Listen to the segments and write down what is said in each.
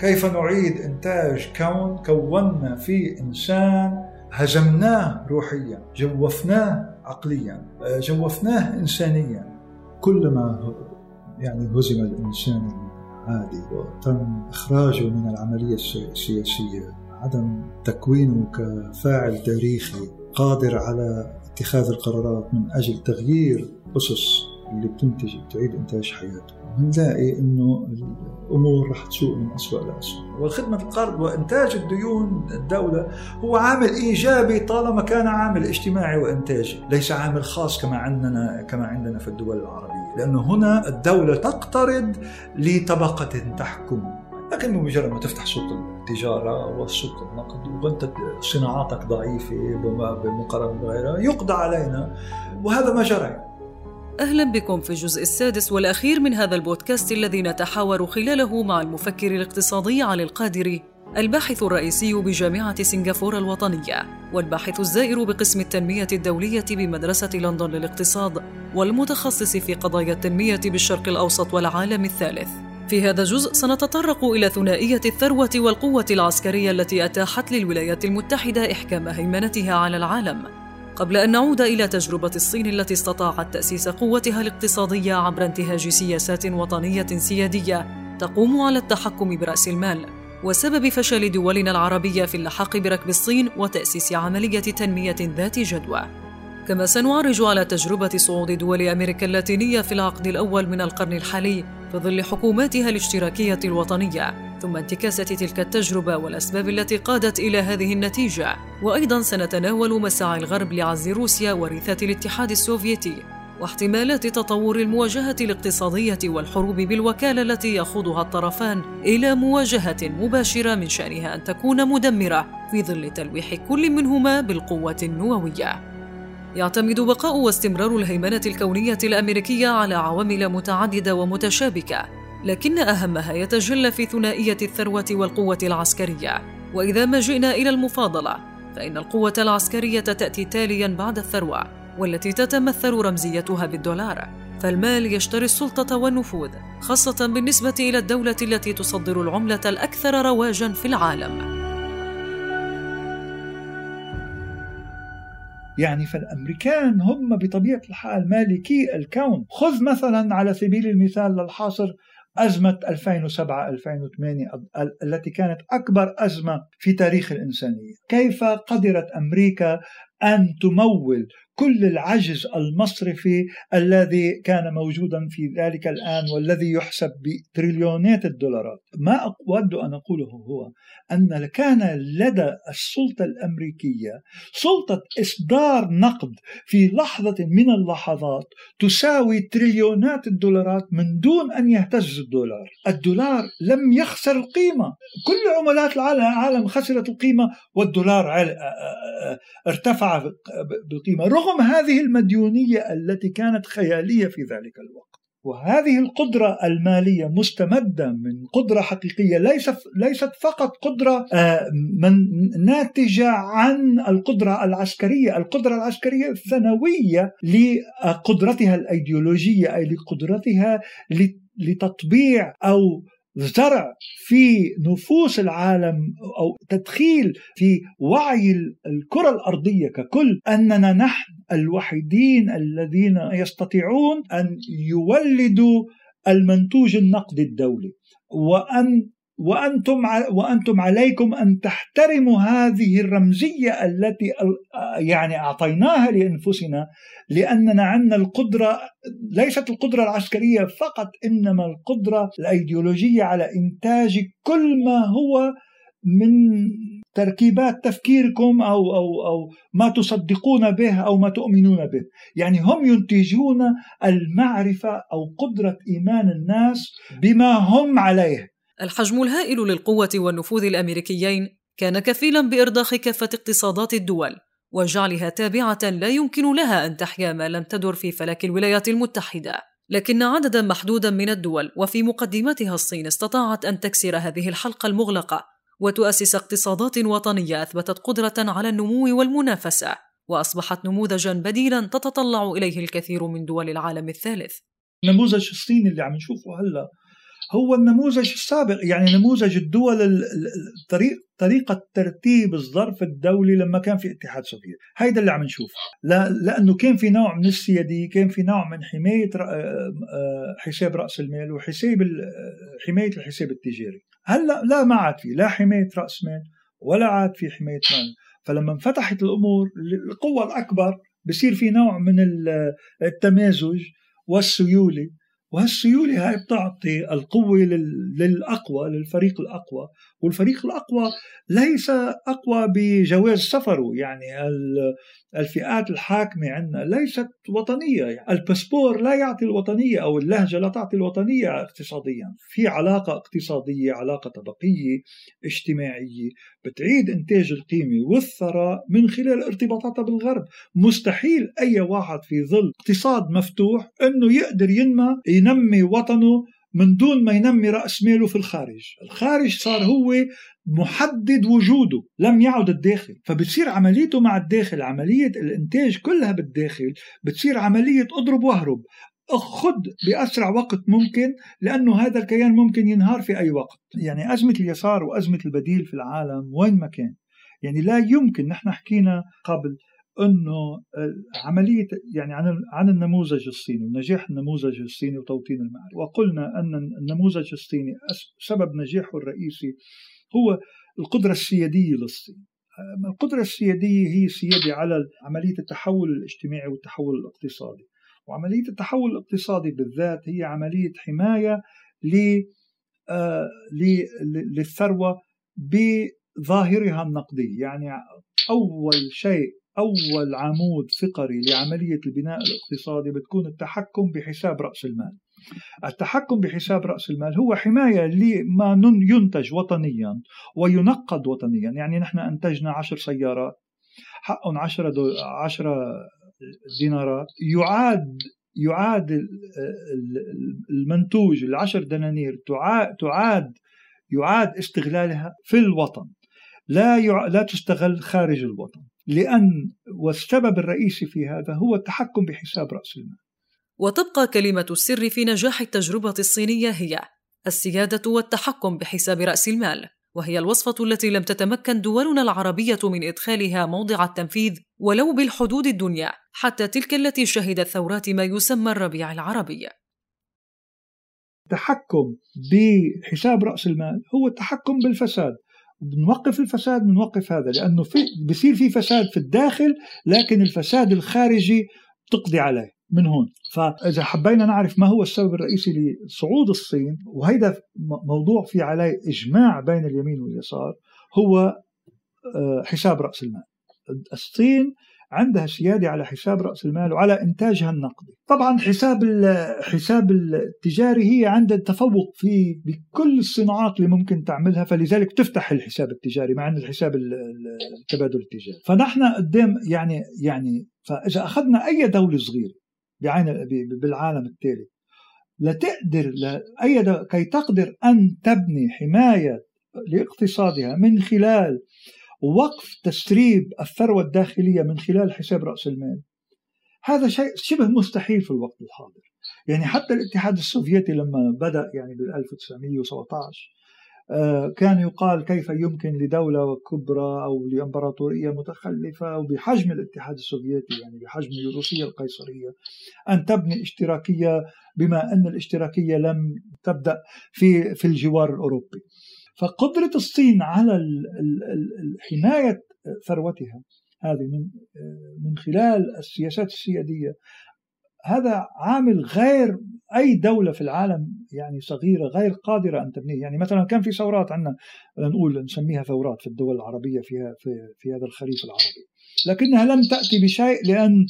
كيف نعيد إنتاج كون كونا فيه إنسان هزمناه روحيا جوفناه عقليا جوفناه إنسانيا. كلما يعني هزم الإنسان العادي وتم إخراجه من العملية السياسية. عدم تكوينه كفاعل تاريخي قادر على اتخاذ القرارات من أجل تغيير أسس اللي بتنتج بتعيد إنتاج حياته. بنلاقي إنه الأمور رح تسوء من اسوء لاسوء والخدمة القرض وإنتاج الديون الدولة هو عامل إيجابي طالما كان عامل اجتماعي وإنتاجي ليس عامل خاص كما عندنا كما عندنا في الدول العربية. لأنه هنا الدولة تقترض لطبقة تحكم. لكن بمجرد ما تفتح سوق التجارة وسوق النقد وأنت صناعاتك ضعيفة بمقارنة بغيرها يقضى علينا. وهذا ما جرى. أهلا بكم في الجزء السادس والأخير من هذا البودكاست الذي نتحاور خلاله مع المفكر الاقتصادي علي القادري الباحث الرئيسي بجامعة سنغافورة الوطنية والباحث الزائر بقسم التنمية الدولية بمدرسة لندن للاقتصاد والمتخصص في قضايا التنمية بالشرق الأوسط والعالم الثالث. في هذا الجزء سنتطرق إلى ثنائية الثروة والقوة العسكرية التي أتاحت للولايات المتحدة إحكام هيمنتها على العالم. قبل أن نعود إلى تجربة الصين التي استطاعت تأسيس قوتها الاقتصادية عبر انتهاج سياسات وطنية سيادية تقوم على التحكم برأس المال وسبب فشل دولنا العربية في اللحاق بركب الصين وتأسيس عملية تنمية ذات جدوى. كما سنعرج على تجربة صعود دول أمريكا اللاتينية في العقد الأول من القرن الحالي في ظل حكوماتها الاشتراكية الوطنية ثم انتكاسة تلك التجربة والأسباب التي قادت إلى هذه النتيجة وأيضا سنتناول مساعي الغرب لعز روسيا ورثة الاتحاد السوفيتي واحتمالات تطور المواجهة الاقتصادية والحروب بالوكالة التي يخوضها الطرفان إلى مواجهة مباشرة من شأنها أن تكون مدمرة في ظل تلويح كل منهما بالقوة النووية. يعتمد بقاء واستمرار الهيمنة الكونية الأمريكية على عوامل متعددة ومتشابكة لكن أهمها يتجلى في ثنائية الثروة والقوة العسكرية. وإذا ما جئنا إلى المفاضلة فإن القوة العسكرية تأتي تاليا بعد الثروة والتي تتمثل رمزيتها بالدولار. فالمال يشتري السلطة والنفوذ خاصة بالنسبة إلى الدولة التي تصدر العملة الأكثر رواجا في العالم. يعني فالأمريكان هم بطبيعة الحال مالكي الكون. خذ مثلا على سبيل المثال للحاصر أزمة 2007-2008 التي كانت أكبر أزمة في تاريخ الإنسانية. كيف قدرت أمريكا أن تمول كل العجز المصرفي الذي كان موجودا في ذلك الآن والذي يحسب بتريليونات الدولارات. ما أود أن أقوله هو أن كان لدى السلطة الأمريكية سلطة إصدار نقد في لحظة من اللحظات تساوي تريليونات الدولارات من دون أن يهتز الدولار. الدولار لم يخسر القيمة. كل عملات العالم خسرت القيمة والدولار ارتفع بالقيمة رغم رغم هذه المديونية التي كانت خيالية في ذلك الوقت. وهذه القدرة المالية مستمدة من قدرة حقيقية ليست ليست فقط قدرة آه، من ناتجة عن القدرة العسكرية، القدرة العسكرية الثانوية لقدرتها الأيديولوجية أي لقدرتها لتطبيع أو زرع في نفوس العالم أو تدخيل في وعي الكرة الأرضية ككل أننا نحن الوحيدين الذين يستطيعون أن يولدوا المنتوج النقدي الدولي. وان وأنتم وأنتم عليكم أن تحترموا هذه الرمزية التي يعني أعطيناها لأنفسنا لأننا عندنا القدرة ليست القدرة العسكرية فقط إنما القدرة الأيديولوجية على إنتاج كل ما هو من تركيبات تفكيركم أو أو أو ما تصدقون به أو ما تؤمنون به، يعني هم ينتجون المعرفة أو قدرة إيمان الناس بما هم عليه، الحجم الهائل للقوة والنفوذ الأمريكيين كان كفيلا بإرضاخ كافة اقتصادات الدول وجعلها تابعة لا يمكن لها أن تحيا ما لم تدر في فلك الولايات المتحدة. لكن عددا محدودا من الدول وفي مقدمتها الصين استطاعت أن تكسر هذه الحلقة المغلقة وتؤسس اقتصادات وطنية أثبتت قدرة على النمو والمنافسة وأصبحت نموذجا بديلا تتطلع إليه الكثير من دول العالم الثالث. نموذج الصيني اللي عم نشوفه هلأ هو النموذج السابق يعني نموذج الدول الطريق طريقة ترتيب الظرف الدولي لما كان في اتحاد سوفيتي هيدا اللي عم نشوفه. لأنه كان في نوع من السيادية كان في نوع من حماية آه، آه، حساب رأس المال وحساب حماية الحساب التجاري. هلأ لا ما عاد في لا حماية رأس مال ولا عاد في حماية مال. فلما انفتحت الأمور القوة الأكبر بصير في نوع من التمازج والسيولة. وهالسيولة هاي بتعطي القوة للأقوى للفريق الأقوى. والفريق الأقوى ليس أقوى بجواز سفره يعني الفئات الحاكمة عندنا ليست وطنية. الباسبور لا يعطي الوطنية أو اللهجة لا تعطي الوطنية اقتصاديا. في علاقة اقتصادية علاقة طبقية اجتماعية. بتعيد إنتاج القيمة والثراء من خلال ارتباطاتها بالغرب. مستحيل أي واحد في ظل اقتصاد مفتوح أنه يقدر ينمى ينمي وطنه من دون ما ينمي رأس ماله في الخارج. الخارج صار هو محدد وجوده لم يعد الداخل. فبتصير عمليته مع الداخل عملية الإنتاج كلها بالداخل بتصير عملية أضرب وأهرب. خذ بأسرع وقت ممكن لأنه هذا الكيان ممكن ينهار في أي وقت. يعني أزمة اليسار وأزمة البديل في العالم وين ما كان. يعني لا يمكن نحن حكينا قبل إنه عمليه يعني عن عن النموذج الصيني ونجاح النموذج الصيني وتوطين المعارف وقلنا أن النموذج الصيني سبب نجاحه الرئيسي هو القدرة السيادية للصين. القدرة السيادية هي سيادة على عملية التحول الاجتماعي والتحول الاقتصادي. وعملية التحول الاقتصادي بالذات هي عملية حماية آه، للثروة بظاهرها النقدي يعني أول شيء أول عمود فقري لعملية البناء الاقتصادي بتكون التحكم بحساب رأس المال. التحكم بحساب رأس المال هو حماية لما ينتج وطنيا وينقد وطنيا. يعني نحن أنتجنا عشر سيارات حقهم عشرة, عشرة دينارات. يعاد يعاد المنتوج العشر دنانير تعاد يعاد استغلالها في الوطن. لا لا تستغل خارج الوطن. لأن والسبب الرئيسي في هذا هو التحكم بحساب رأس المال. وتبقى كلمة السر في نجاح التجربة الصينية هي السيادة والتحكم بحساب رأس المال وهي الوصفة التي لم تتمكن دولنا العربية من إدخالها موضع التنفيذ ولو بالحدود الدنيا حتى تلك التي شهدت ثورات ما يسمى الربيع العربي. التحكم بحساب رأس المال هو التحكم بالفساد. بنوقف الفساد بنوقف هذا لأنه في بصير في فساد في الداخل لكن الفساد الخارجي تقضي عليه. من هون. فاذا حبينا نعرف ما هو السبب الرئيسي لصعود الصين وهيدا موضوع في عليه إجماع بين اليمين واليسار هو آه، حساب رأس المال. الصين عندها سيادة على حساب رأس المال وعلى إنتاجها النقدي. طبعا حساب الحساب التجاري هي عندها تفوق في بكل الصناعات اللي ممكن تعملها فلذلك تفتح الحساب التجاري مع إن الحساب التبادل التجاري. فنحن قدام يعني يعني فإذا أخذنا أي دولة صغيرة بعين بالعالم التالي. لتقدر لأي كي تقدر أن تبني حماية لاقتصادها من خلال وقف تسريب الثروة الداخلية من خلال حساب رأس المال. هذا شيء شبه مستحيل في الوقت الحاضر. يعني حتى الاتحاد السوفيتي لما بدأ يعني بال 1917 آه، كان يقال كيف يمكن لدولة كبرى أو لإمبراطورية متخلفة وبحجم الاتحاد السوفيتي يعني بحجم روسيا القيصرية أن تبني اشتراكية بما أن الاشتراكية لم تبدأ في في الجوار الأوروبي. فقدرة الصين على حماية ثروتها هذه من من خلال السياسات السيادية هذا عامل غير أي دولة في العالم يعني صغيرة غير قادرة أن تبنيه، يعني مثلا كان في ثورات عندنا نقول نسميها ثورات في الدول العربية في في في هذا الخريف العربي، لكنها لم تأتي بشيء لأن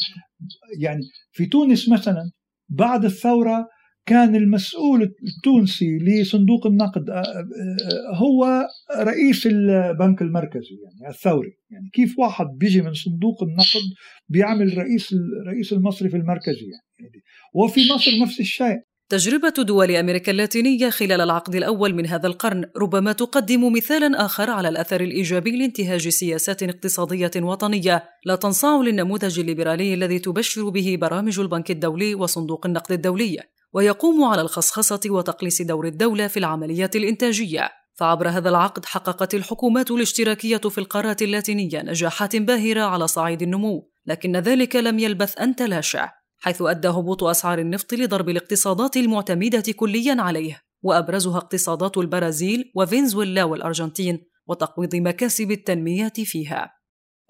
يعني في تونس مثلا بعد الثورة كان المسؤول التونسي لصندوق النقد آه، آه، هو رئيس البنك المركزي يعني الثوري يعني. كيف واحد بيجي من صندوق النقد بيعمل رئيس الرئيس المصرفي المركزي يعني. وفي مصر نفس الشيء. تجربة دول أمريكا اللاتينية خلال العقد الأول من هذا القرن ربما تقدم مثالا آخر على الأثر الإيجابي لانتهاج سياسات اقتصادية وطنية. لا تنصاع للنموذج الليبرالي الذي تبشر به برامج البنك الدولي وصندوق النقد الدولي. ويقوم على الخصخصة وتقليص دور الدولة في العمليات الإنتاجية. فعبر هذا العقد حققت الحكومات الاشتراكية في القارات اللاتينية نجاحات باهرة على صعيد النمو لكن ذلك لم يلبث أن تلاشى حيث أدى هبوط أسعار النفط لضرب الاقتصادات المعتمدة كليا عليه وأبرزها اقتصادات البرازيل وفنزويلا والأرجنتين وتقويض مكاسب التنمية فيها.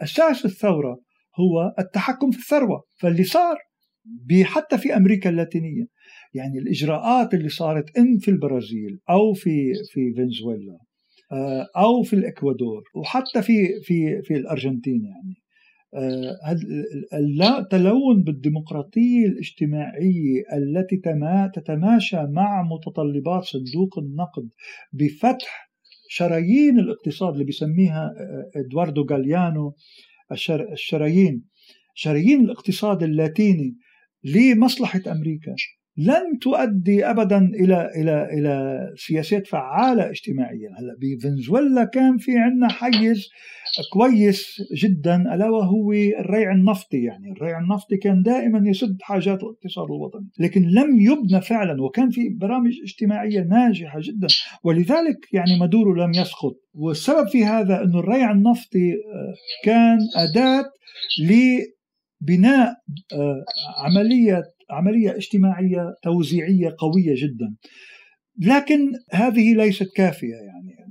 أساس الثورة هو التحكم في الثروة فاللي صار حتى في أمريكا اللاتينية يعني الإجراءات اللي صارت إن في البرازيل أو في في فنزويلا آه، أو في الإكوادور وحتى في في في الأرجنتين يعني. التلون بالديمقراطية الاجتماعية التي تتماشى مع متطلبات صندوق النقد بفتح شرايين الاقتصاد اللي بيسميها إدواردو غاليانو الشرايين شرايين الاقتصاد اللاتيني لمصلحة أمريكا. لن تؤدي ابدا إلى إلى إلى سياسات فعالة اجتماعيا. هلأ بفنزويلا كان في عندنا حيز كويس جدا ألا وهو الريع النفطي. يعني الريع النفطي كان دائما يسد حاجات الاقتصاد الوطني. لكن لم يبنى فعلا وكان في برامج اجتماعية ناجحة جدا. ولذلك يعني مادورو لم يسقط. والسبب في هذا أنه الريع النفطي آه، كان أداة لبناء آه، عملية عملية اجتماعية توزيعية قوية جدا. لكن هذه ليست كافية يعني.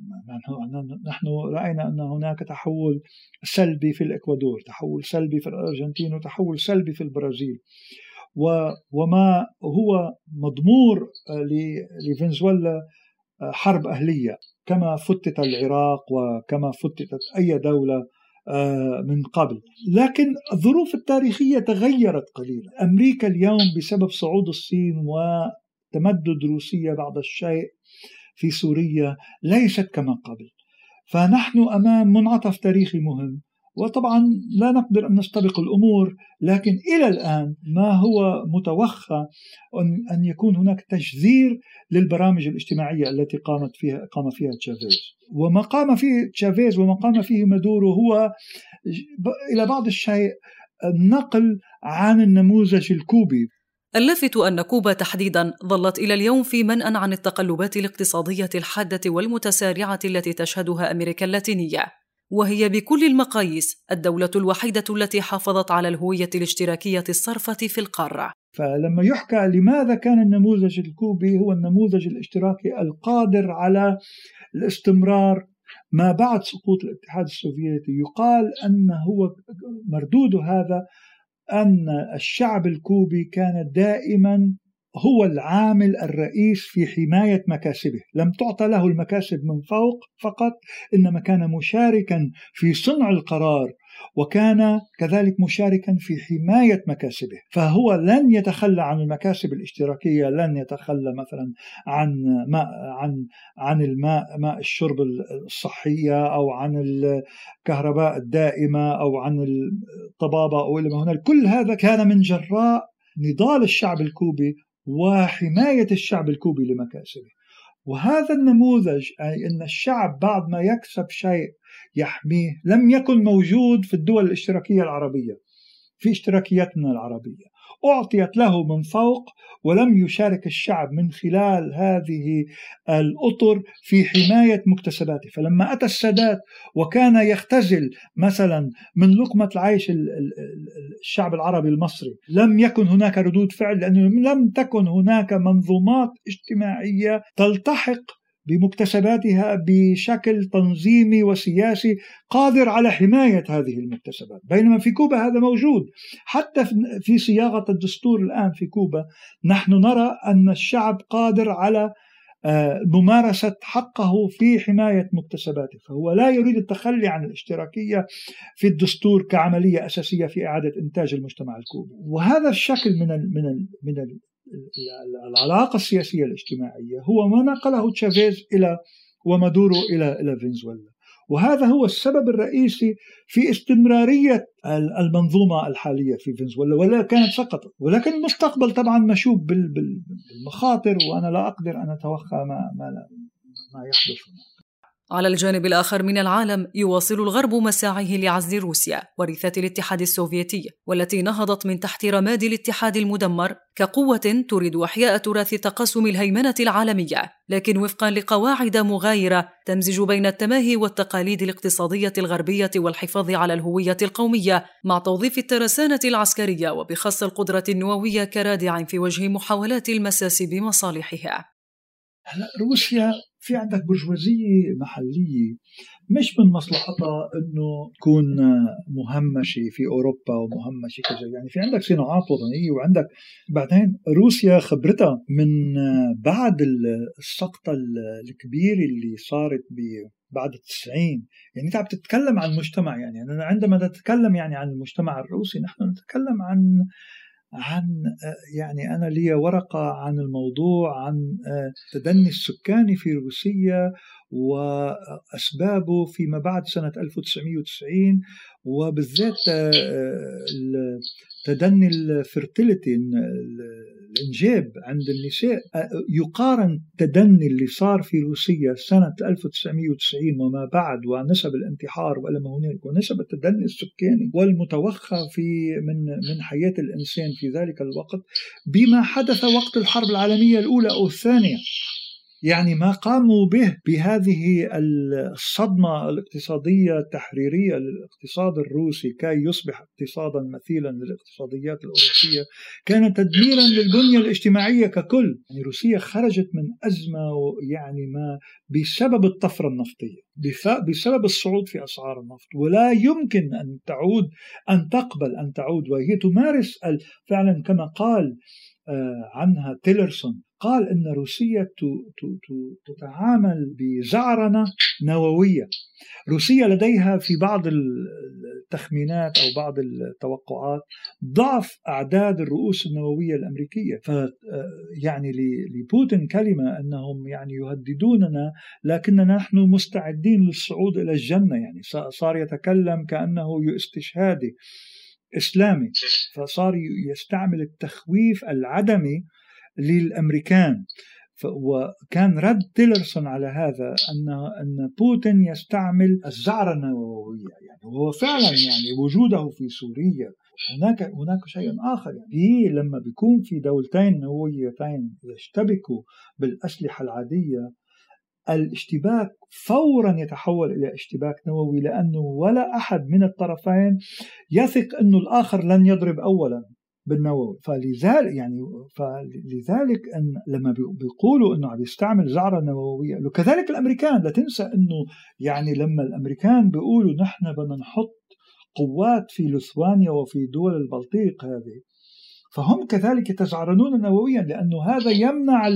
نحن رأينا أن هناك تحول سلبي في الإكوادور تحول سلبي في الأرجنتين وتحول سلبي في البرازيل. وما هو مضمور لفنزويلا حرب أهلية كما فتت العراق وكما فتتت أي دولة من قبل. لكن الظروف التاريخية تغيرت قليلا. أمريكا اليوم بسبب صعود الصين وتمدد روسيا بعض الشيء في سوريا ليست كما قبل. فنحن أمام منعطف تاريخي مهم. وطبعا لا نقدر أن نستبق الأمور لكن إلى الآن ما هو متوخى أن يكون هناك تجذير للبرامج الاجتماعية التي قامت فيها قام فيها تشافيز. وما قام فيه تشافيز وما قام فيه مادورو هو إلى بعض الشيء النقل عن النموذج الكوبي. اللافت أن كوبا تحديدا ظلت إلى اليوم في منأى عن التقلبات الاقتصادية الحادة والمتسارعة التي تشهدها أمريكا اللاتينية. وهي بكل المقاييس الدولة الوحيدة التي حافظت على الهوية الاشتراكية الصرفة في القارة. فلما يحكى لماذا كان النموذج الكوبي هو النموذج الاشتراكي القادر على الاستمرار ما بعد سقوط الاتحاد السوفيتي يقال أن هو مردود هذا أن الشعب الكوبي كان دائما هو العامل الرئيس في حماية مكاسبه. لم تعطى له المكاسب من فوق فقط إنما كان مشاركا في صنع القرار وكان كذلك مشاركا في حماية مكاسبه. فهو لن يتخلى عن المكاسب الاشتراكية لن يتخلى مثلا عن ماء عن عن الماء ماء الشرب الصحية أو عن الكهرباء الدائمة أو عن الطبابة أو إلى ما هنالك كل هذا كان من جراء نضال الشعب الكوبي وحماية الشعب الكوبي لمكاسبه. وهذا النموذج أي أن الشعب بعد ما يكسب شيء يحميه لم يكن موجود في الدول الاشتراكية العربية في اشتراكيتنا العربية. أعطيت له من فوق ولم يشارك الشعب من خلال هذه الأطر في حماية مكتسباته. فلما أتى السادات وكان يختزل مثلا من لقمة العيش الشعب العربي المصري لم يكن هناك ردود فعل لأنه لم تكن هناك منظومات اجتماعية تلتحق بمكتسباتها بشكل تنظيمي وسياسي قادر على حماية هذه المكتسبات. بينما في كوبا هذا موجود. حتى في صياغة الدستور الآن في كوبا نحن نرى أن الشعب قادر على آه، ممارسة حقه في حماية مكتسباته. فهو لا يريد التخلي عن الاشتراكية في الدستور كعملية أساسية في إعادة إنتاج المجتمع الكوبي. وهذا الشكل من من من العلاقة السياسية الاجتماعية هو ما نقله تشافيز إلى ومادورو إلى إلى فنزويلا. وهذا هو السبب الرئيسي في استمرارية المنظومة الحالية في فنزويلا ولا كانت سقطت ولكن المستقبل طبعا مشوب بالمخاطر وأنا لا أقدر أن أتوخى ما, ما, ما يحدث هناك على الجانب الآخر من العالم يواصل الغرب مساعيه لعزل روسيا ورثة الاتحاد السوفيتي والتي نهضت من تحت رماد الاتحاد المدمر كقوة تريد إحياء تراث تقاسم الهيمنة العالمية. لكن وفقا لقواعد مغايرة تمزج بين التماهي والتقاليد الاقتصادية الغربية والحفاظ على الهوية القومية مع توظيف الترسانة العسكرية وبخاصة القدرة النووية كرادع في وجه محاولات المساس بمصالحها. روسيا في عندك برجوازية محلية مش من مصلحتها إنه تكون مهمشة في أوروبا ومهمشة كذا يعني في عندك صناعات وطنية وعندك بعدين روسيا خبرتها من بعد السقطة الكبيرة اللي صارت بعد التسعين. يعني أنت عم تتكلم عن المجتمع يعني أنا عندما نتكلم يعني عن المجتمع الروسي نحن نتكلم عن عن يعني أنا لي ورقة عن الموضوع عن التدني السكاني في روسيا وأسبابه فيما بعد سنة 1990 وبالذات تدني الفرتيليتي الإنجاب عند النساء يقارن التدني اللي صار في روسيا سنة 1990 وما بعد ونسب الانتحار ولا ما هنالك ونسب التدني السكاني والمتوخى في من من حياة الإنسان في ذلك الوقت بما حدث وقت الحرب العالمية الأولى أو الثانية يعني ما قاموا به بهذه الصدمة الاقتصادية التحريرية للاقتصاد الروسي كي يصبح اقتصادا مثيلا للاقتصاديات الأوروبية كان تدميرا للبنية الاجتماعية ككل. يعني روسيا خرجت من أزمة يعني ما بسبب الطفرة النفطية بسبب الصعود في أسعار النفط. ولا يمكن أن تعود أن تقبل أن تعود. وهي تمارس فعلا كما قال عنها تيلرسون قال إن روسيا تتعامل بزعرنة نووية. روسيا لديها في بعض التخمينات أو بعض التوقعات ضعف أعداد الرؤوس النووية الأمريكية. ف يعني لبوتين كلمة إنهم يعني يهددوننا لكننا نحن مستعدين للصعود إلى الجنة. يعني صار يتكلم كأنه استشهادي إسلامي. فصار يستعمل التخويف العدمي للأمريكان. وكان رد تيلرسون على هذا ان أن بوتين يستعمل الزعرة النووية. يعني وهو فعلا يعني وجوده في سوريا. هناك هناك شيء آخر. يعني لما بيكون في دولتين نوويتين يشتبكوا بالأسلحة العادية الاشتباك فورا يتحول إلى اشتباك نووي لأنه ولا أحد من الطرفين يثق إنه الآخر لن يضرب اولا بالنووي. فلذلك يعني فلذلك إن لما بيقولوا إنه عم يستعمل زعره نووية كذلك الأمريكان لا تنسى إنه يعني لما الأمريكان بيقولوا نحن بدنا نحط قوات في ليثوانيا وفي دول البلطيق هذه فهم كذلك يتزعرنون نوويا لأنه هذا يمنع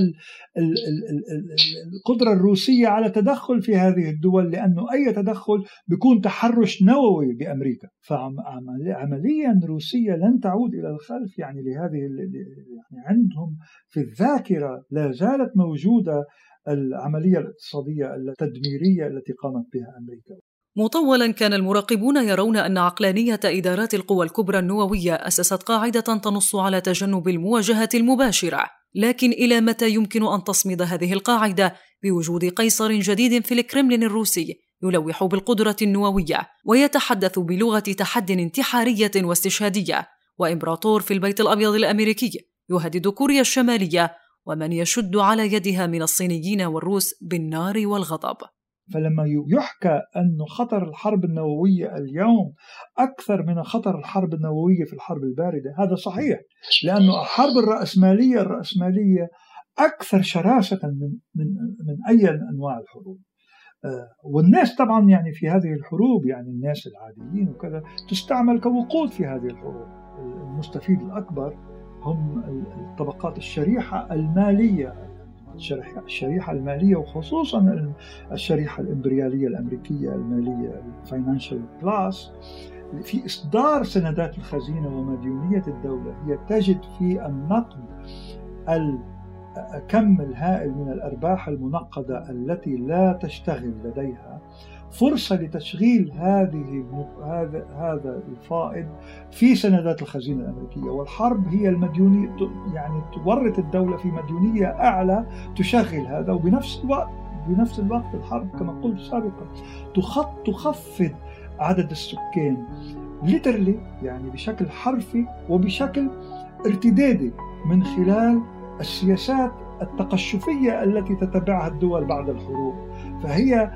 القدرة الروسية على تدخل في هذه الدول لأنه أي تدخل بيكون تحرش نووي بأمريكا. فعمليا روسيا لن تعود إلى الخلف يعني لهذه يعني عندهم في الذاكرة لا زالت موجودة العملية الاقتصادية التدميرية التي قامت بها أمريكا. مطولا كان المراقبون يرون أن عقلانية إدارات القوى الكبرى النووية أسست قاعدة تنص على تجنب المواجهة المباشرة. لكن إلى متى يمكن أن تصمد هذه القاعدة؟ بوجود قيصر جديد في الكرملين الروسي يلوح بالقدرة النووية ويتحدث بلغة تحد انتحارية واستشهادية. وإمبراطور في البيت الأبيض الأمريكي يهدد كوريا الشمالية ومن يشد على يدها من الصينيين والروس بالنار والغضب. فلما يحكى أن خطر الحرب النووية اليوم أكثر من خطر الحرب النووية في الحرب الباردة هذا صحيح لأنه الحرب الرأسمالية الرأسمالية أكثر شراسة من, من, من أي أنواع الحروب. آه، والناس طبعا يعني في هذه الحروب يعني الناس العاديين وكذا تستعمل كوقود في هذه الحروب. المستفيد الأكبر هم الطبقات الشريحة المالية. الشريحة المالية وخصوصا الشريحة الإمبريالية الأمريكية المالية ال financial class في إصدار سندات الخزينة ومديونية الدولة. هي تجد في النقد الكم الهائل من الأرباح المنقدة التي لا تشتغل لديها. فرصة لتشغيل هذه هذا هذا الفائض في سندات الخزينة الأمريكية. والحرب هي المديونية يعني تورط الدولة في مديونية أعلى تشغل هذا وبنفس الوقت بنفس الوقت الحرب كما قلت سابقا تخفض عدد السكان. ليترلي يعني بشكل حرفي وبشكل ارتدادي من خلال السياسات التقشفية التي تتبعها الدول بعد الحروب فهي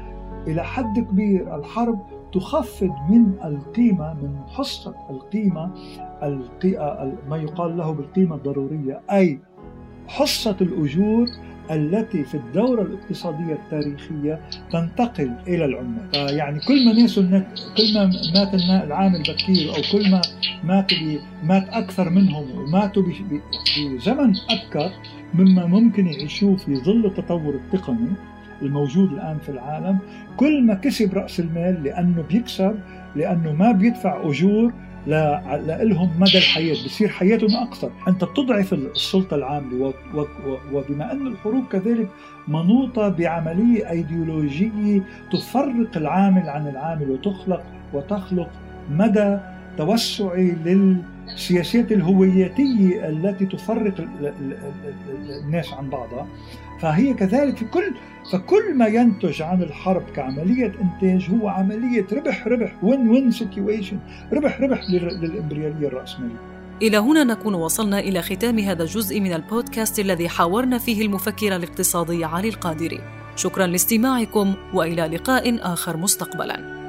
إلى حد كبير الحرب تخفض من القيمة من حصة القيمة ما يقال له بالقيمة الضرورية أي حصة الأجور التي في الدورة الاقتصادية التاريخية تنتقل إلى العمال. آه، يعني كل ما ناس كل ما مات العامل بكير أو كل ما مات مات أكثر منهم وماتوا بزمن أبكر مما ممكن يعيشوه في ظل التطور التقني الموجود الآن في العالم كل ما كسب رأس المال لأنه بيكسب لأنه ما بيدفع أجور لهم مدى الحياة بصير حياتهم أقصر أنت بتضعف السلطة العاملة وبما أن الحروب كذلك منوطة بعملية أيديولوجية تفرق العامل عن العامل وتخلق وتخلق مدى توسعي للسياسات الهوياتية التي تفرق الناس عن بعضها. فهي كذلك في كل فكل ما ينتج عن الحرب كعملية إنتاج هو عملية ربح ربح وين وين سيتويشن ربح ربح للإمبريالية الرأسمالية. إلى هنا نكون وصلنا إلى ختام هذا الجزء من البودكاست الذي حاورنا فيه المفكر الاقتصادي علي القادري. شكرا لاستماعكم وإلى لقاء آخر مستقبلا.